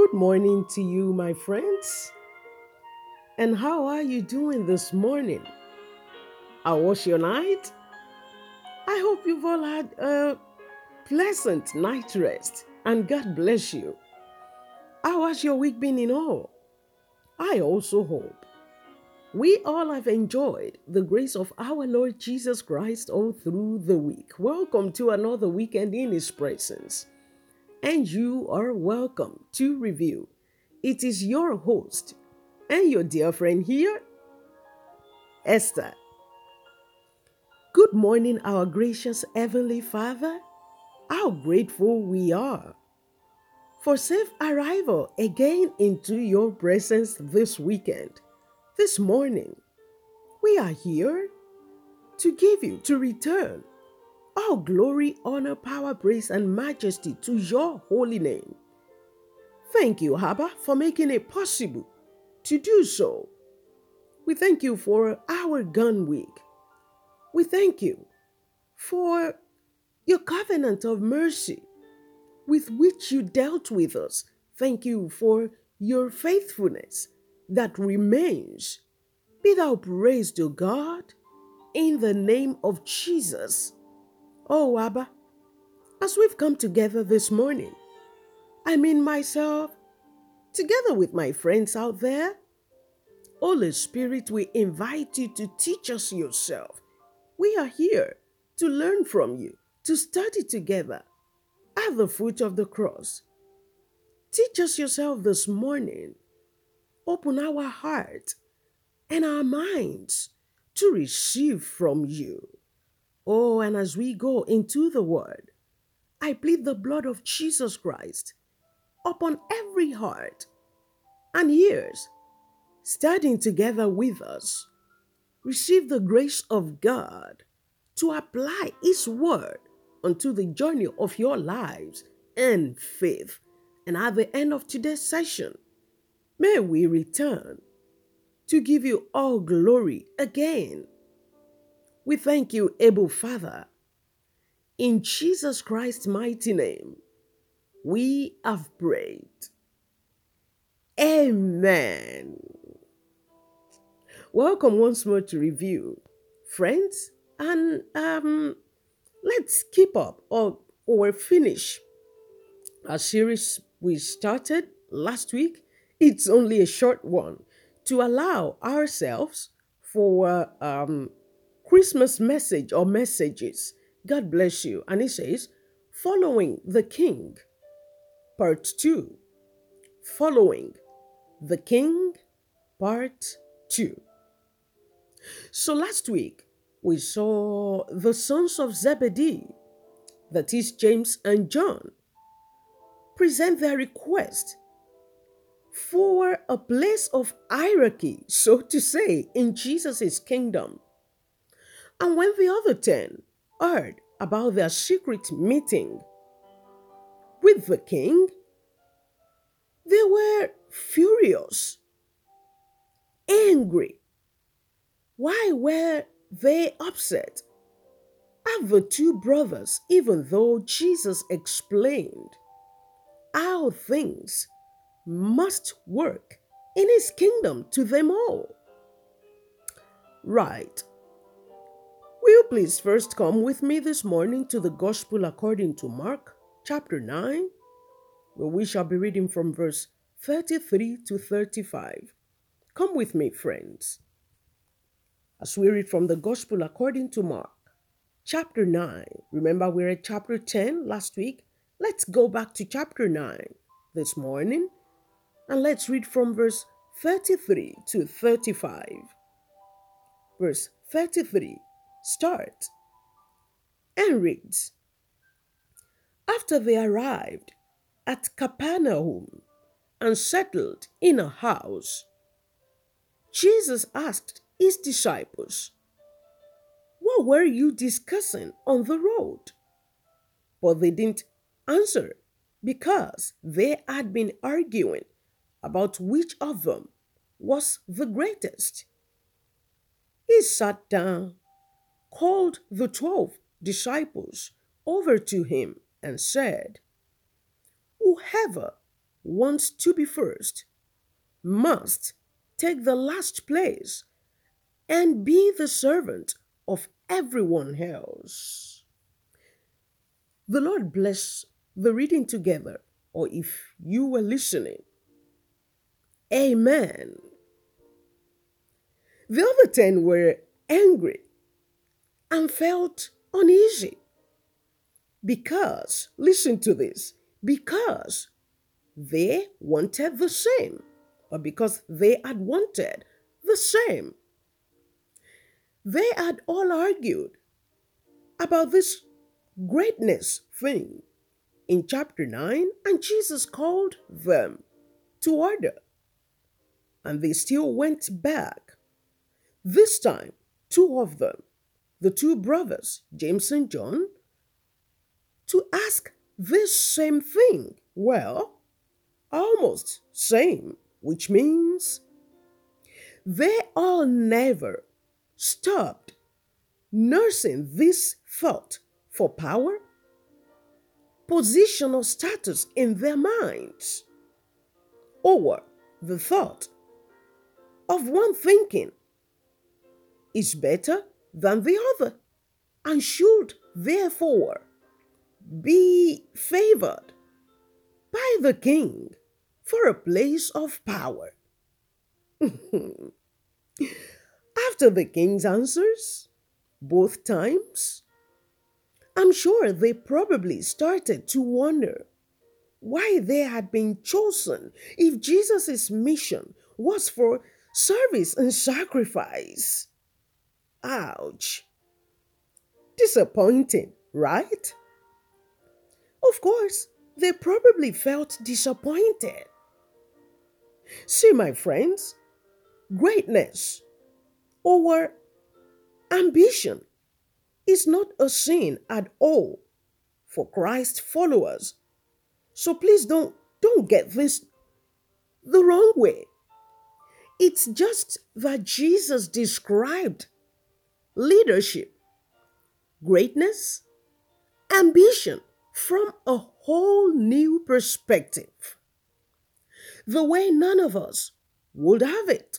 Good morning to you, my friends. And how are you doing this morning? How was your night? I hope you've all had a pleasant night rest and God bless you. How has your week been in all? I also hope we all have enjoyed the grace of our Lord Jesus Christ all through the week. Welcome to another weekend in His presence. And you are welcome to review. It is your host and your dear friend here, Esther. Good morning, our gracious Heavenly Father. How grateful we are for safe arrival again into your presence this weekend. This morning, we are here to give you, to return all glory, honor, power, praise, and majesty to your holy name. Thank you, Abba, for making it possible to do so. We thank you for our gun week. We thank you for your covenant of mercy with which you dealt with us. Thank you for your faithfulness that remains. Be thou praised, O God, in the name of Jesus. Oh, Abba, as we've come together this morning, I mean myself, together with my friends out there, Holy Spirit, we invite you to teach us yourself. We are here to learn from you, to study together at the foot of the cross. Teach us yourself this morning open our heart and our minds to receive from you. Oh, and as we go into the word, I plead the blood of Jesus Christ upon every heart and ears, standing together with us. Receive the grace of God to apply His word unto the journey of your lives and faith. And at the end of today's session, May we return to give you all glory again. We thank you, Abba Father. In Jesus Christ's mighty name, we have prayed. Amen. Welcome once more to review, friends, and um, let's keep up or or finish a series we started last week it's only a short one to allow ourselves for um, Christmas message or messages. God bless you. And he says, following the King, part two. Following the King, part two. So last week, we saw the sons of Zebedee, that is James and John, present their request for a place of hierarchy, so to say, in Jesus' kingdom. And when the other ten heard about their secret meeting with the king, they were furious, angry. Why were they upset? At the two brothers, even though Jesus explained how things must work in his kingdom to them all. Right. Please first come with me this morning to the Gospel according to Mark, chapter 9, where we shall be reading from verse 33 to 35. Come with me, friends. As we read from the Gospel according to Mark, chapter 9. Remember, we are at chapter 10 last week. Let's go back to chapter 9 this morning and let's read from verse 33 to 35. Verse 33 start and reads After they arrived at Capernaum and settled in a house, Jesus asked his disciples, What were you discussing on the road? But they didn't answer because they had been arguing about which of them was the greatest. He sat down, called the twelve disciples over to him, and said, Whoever wants to be first must take the last place and be the servant of everyone else. The Lord bless the reading together, or if you were listening. Amen. The other ten were angry and felt uneasy because, listen to this, because they wanted the same, or because they had wanted the same. They had all argued about this greatness thing in chapter 9, and Jesus called them to order. And they still went back. This time, two of them, the two brothers, James and John, to ask this same thing. Well, almost same, which means they all never stopped nursing this thought for power, position, or status in their minds, or the thought of one thinking is better than the other and should therefore be favored by the king for a place of power. After the king's answers, both times, I'm sure they probably started to wonder why they had been chosen if Jesus' mission was for service and sacrifice. Ouch. Disappointing, right? Of course, they probably felt disappointed. See, my friends, greatness or ambition is not a sin at all for Christ followers. So please don't don't get this the wrong way. It's just that Jesus described leadership, greatness, ambition from a whole new perspective. The way none of us would have it,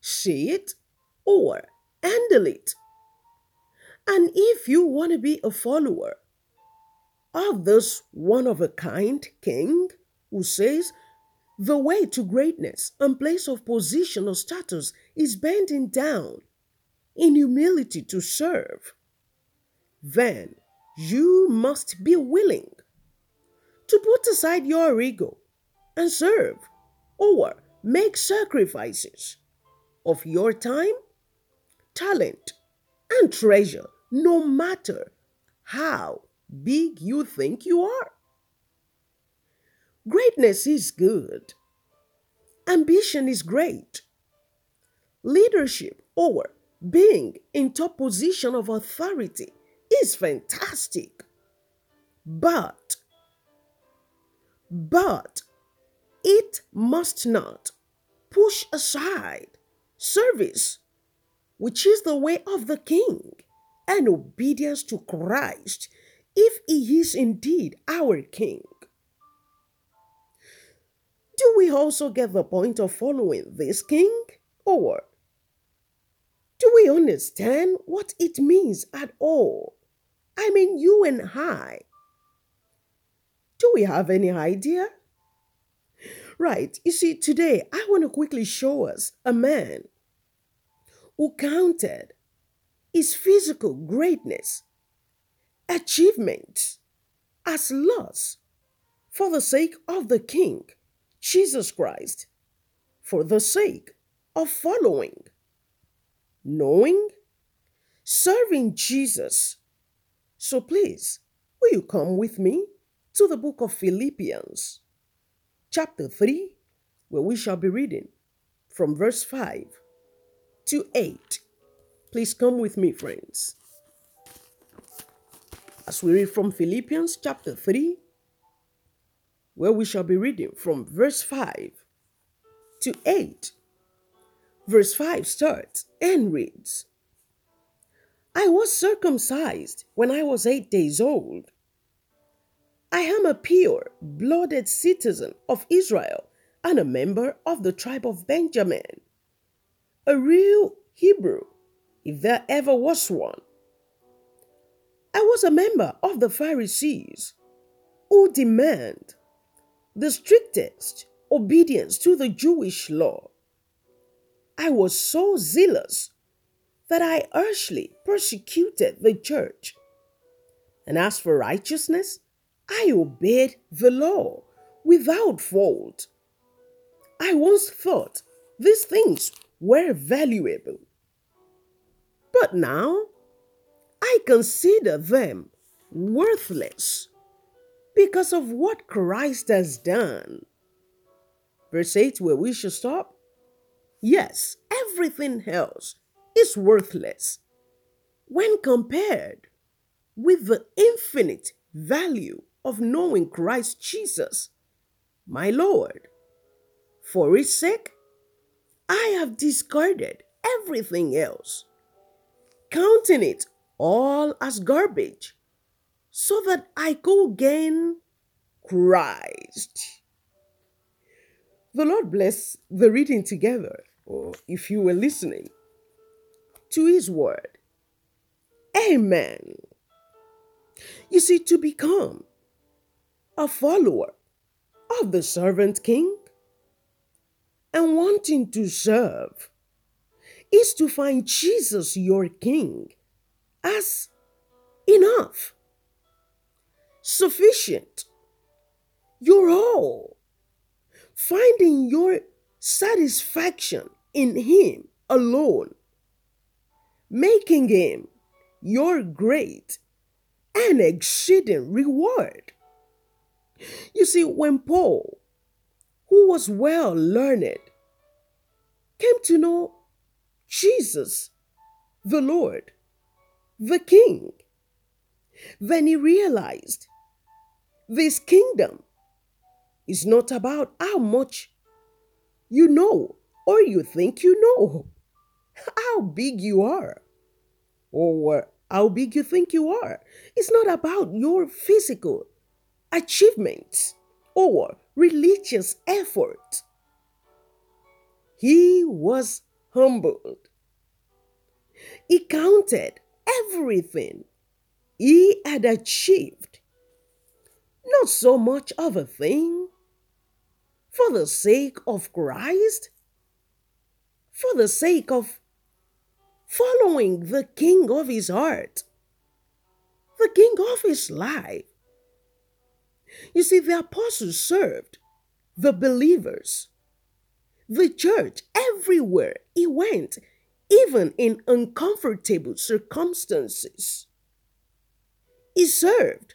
see it, or handle it. And if you want to be a follower of this one of a kind king who says the way to greatness and place of position or status is bending down in humility to serve, then you must be willing to put aside your ego and serve or make sacrifices of your time, talent, and treasure, no matter how big you think you are. Greatness is good. Ambition is great. Leadership or being in top position of authority is fantastic. But, but it must not push aside service, which is the way of the king, and obedience to Christ, if he is indeed our king. Do we also get the point of following this king? Or do we understand what it means at all? I mean, you and I. Do we have any idea? Right, you see, today I want to quickly show us a man who counted his physical greatness, achievements as loss for the sake of the King, Jesus Christ, for the sake of following, knowing, serving Jesus so please, will you come with me to the book of Philippians, chapter 3, where we shall be reading from verse 5 to 8. Please come with me, friends. As we read from Philippians chapter 3, where we shall be reading from verse 5 to 8. Verse 5 starts and reads I was circumcised when I was eight days old, I am a pure blooded citizen of Israel and a member of the tribe of Benjamin, a real Hebrew, if there ever was one. I was a member of the Pharisees who demand the strictest obedience to the Jewish law. I was so zealous that I harshly persecuted the church. And as for righteousness, I obeyed the law without fault. I once thought these things were valuable. But now I consider them worthless because of what Christ has done. Verse 8, where we should stop. Yes, everything else is worthless when compared with the infinite value of knowing Christ Jesus, my Lord. For his sake, I have discarded everything else, counting it all as garbage, so that I could gain Christ. The Lord bless the reading together, or if you were listening to his word. Amen. You see, to become a follower of the servant king and wanting to serve is to find Jesus your king as enough, sufficient, your all, finding your satisfaction in Him alone making him your great and exceeding reward. You see, when Paul, who was well learned, came to know Jesus, the Lord, the King, then he realized this kingdom is not about how much you know or you think you know how big you are or how big you think you are. It's not about your physical achievements or religious effort. He was humbled. He counted everything he had achieved, not so much of a thing, for the sake of Christ, for the sake of following the king of his heart, the king of his life. You see, the apostles served the believers, the church, everywhere he went, even in uncomfortable circumstances. He served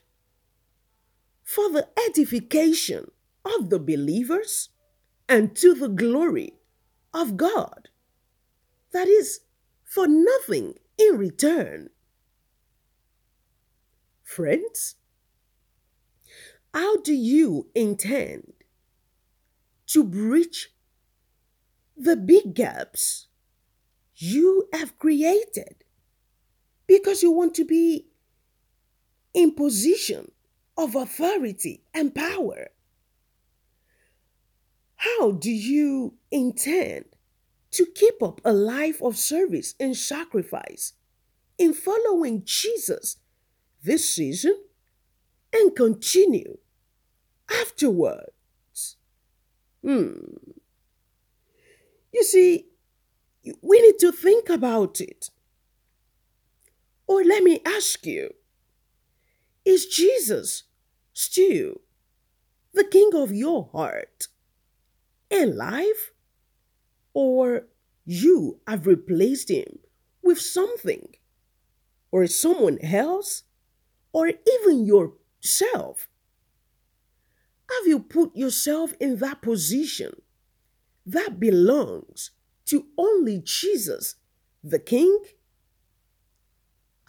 for the edification of the believers and to the glory of God. That is, for nothing in return. Friends, how do you intend to bridge the big gaps you have created because you want to be in position of authority and power? How do you intend to keep up a life of service and sacrifice in following Jesus this season and continue afterwards. Hmm. You see, we need to think about it. Or let me ask you is Jesus still the king of your heart and life? Or you have replaced him with something or someone else or even yourself. Have you put yourself in that position that belongs to only Jesus, the King?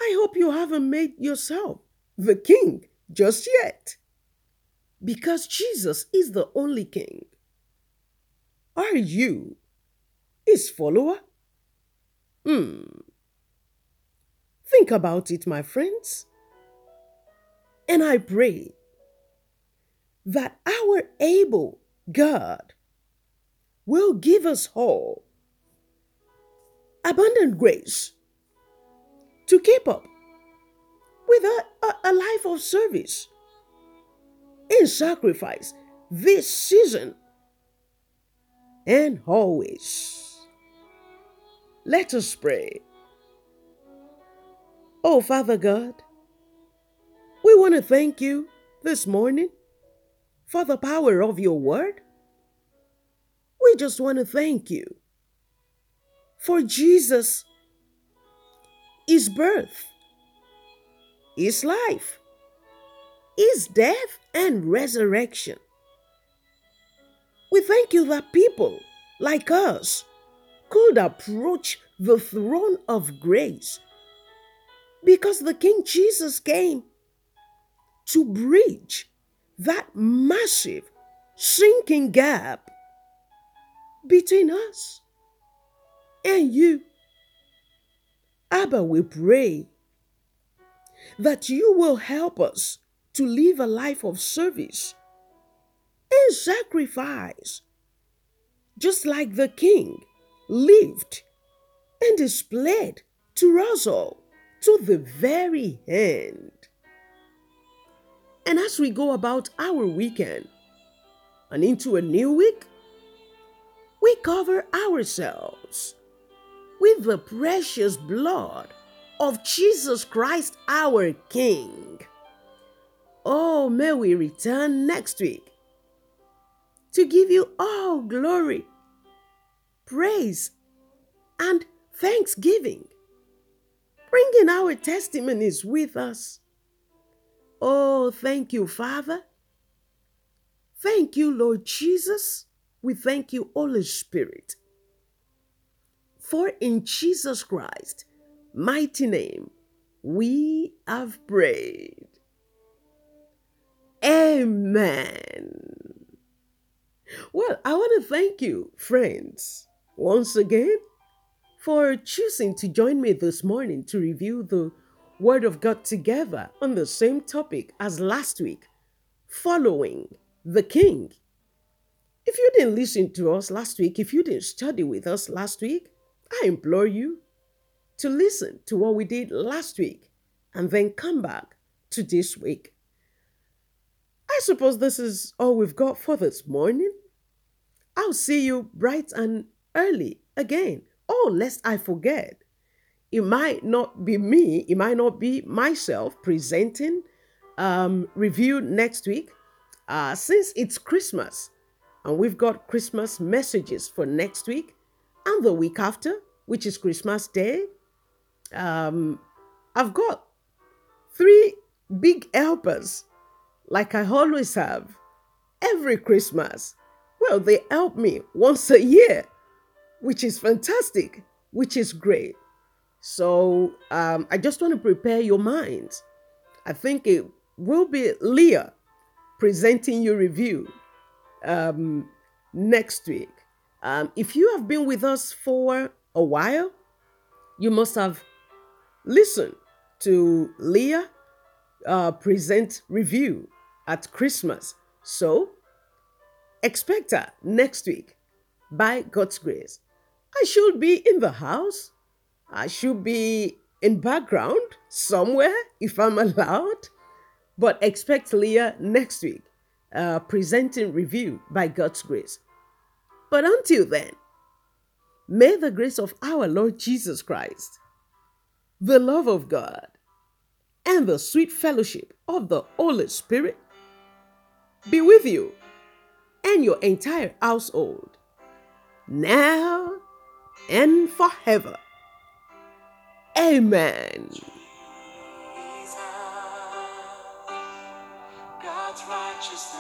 I hope you haven't made yourself the King just yet, because Jesus is the only King. Are you his follower? Hmm. Think about it, my friends. And I pray that our able God will give us all abundant grace to keep up with a, a, a life of service and sacrifice this season and always. Let us pray. Oh, Father God, we want to thank you this morning for the power of your word. We just want to thank you for Jesus, his birth, his life, his death, and resurrection. We thank you that people like us could approach the throne of grace because the King Jesus came to bridge that massive sinking gap between us and you. Abba, we pray that you will help us to live a life of service and sacrifice, just like the king lived and displayed to us all to the very end. And as we go about our weekend and into a new week, we cover ourselves with the precious blood of Jesus Christ, our King. Oh, may we return next week to give you all glory, praise, and thanksgiving, bringing our testimonies with us Oh, thank you, Father. Thank you, Lord Jesus. We thank you, Holy Spirit. For in Jesus Christ, mighty name, we have prayed. Amen. Well, I want to thank you, friends, once again for choosing to join me this morning to review the Word of God together on the same topic as last week, following the King. If you didn't listen to us last week, if you didn't study with us last week, I implore you to listen to what we did last week and then come back to this week. I suppose this is all we've got for this morning. I'll see you bright and early again. Oh, lest I forget. It might not be me, it might not be myself presenting um, review next week. Uh, since it's Christmas and we've got Christmas messages for next week and the week after, which is Christmas Day, um, I've got three big helpers, like I always have, every Christmas. Well, they help me once a year, which is fantastic, which is great. So um, I just want to prepare your minds. I think it will be Leah presenting your review um, next week. Um, if you have been with us for a while, you must have listened to Leah uh, present review at Christmas. So expect her next week by God's grace. I should be in the house I should be in background somewhere if I'm allowed. But expect Leah next week, uh, presenting review by God's grace. But until then, may the grace of our Lord Jesus Christ, the love of God, and the sweet fellowship of the Holy Spirit be with you and your entire household, now and forever. Amen. Jesus,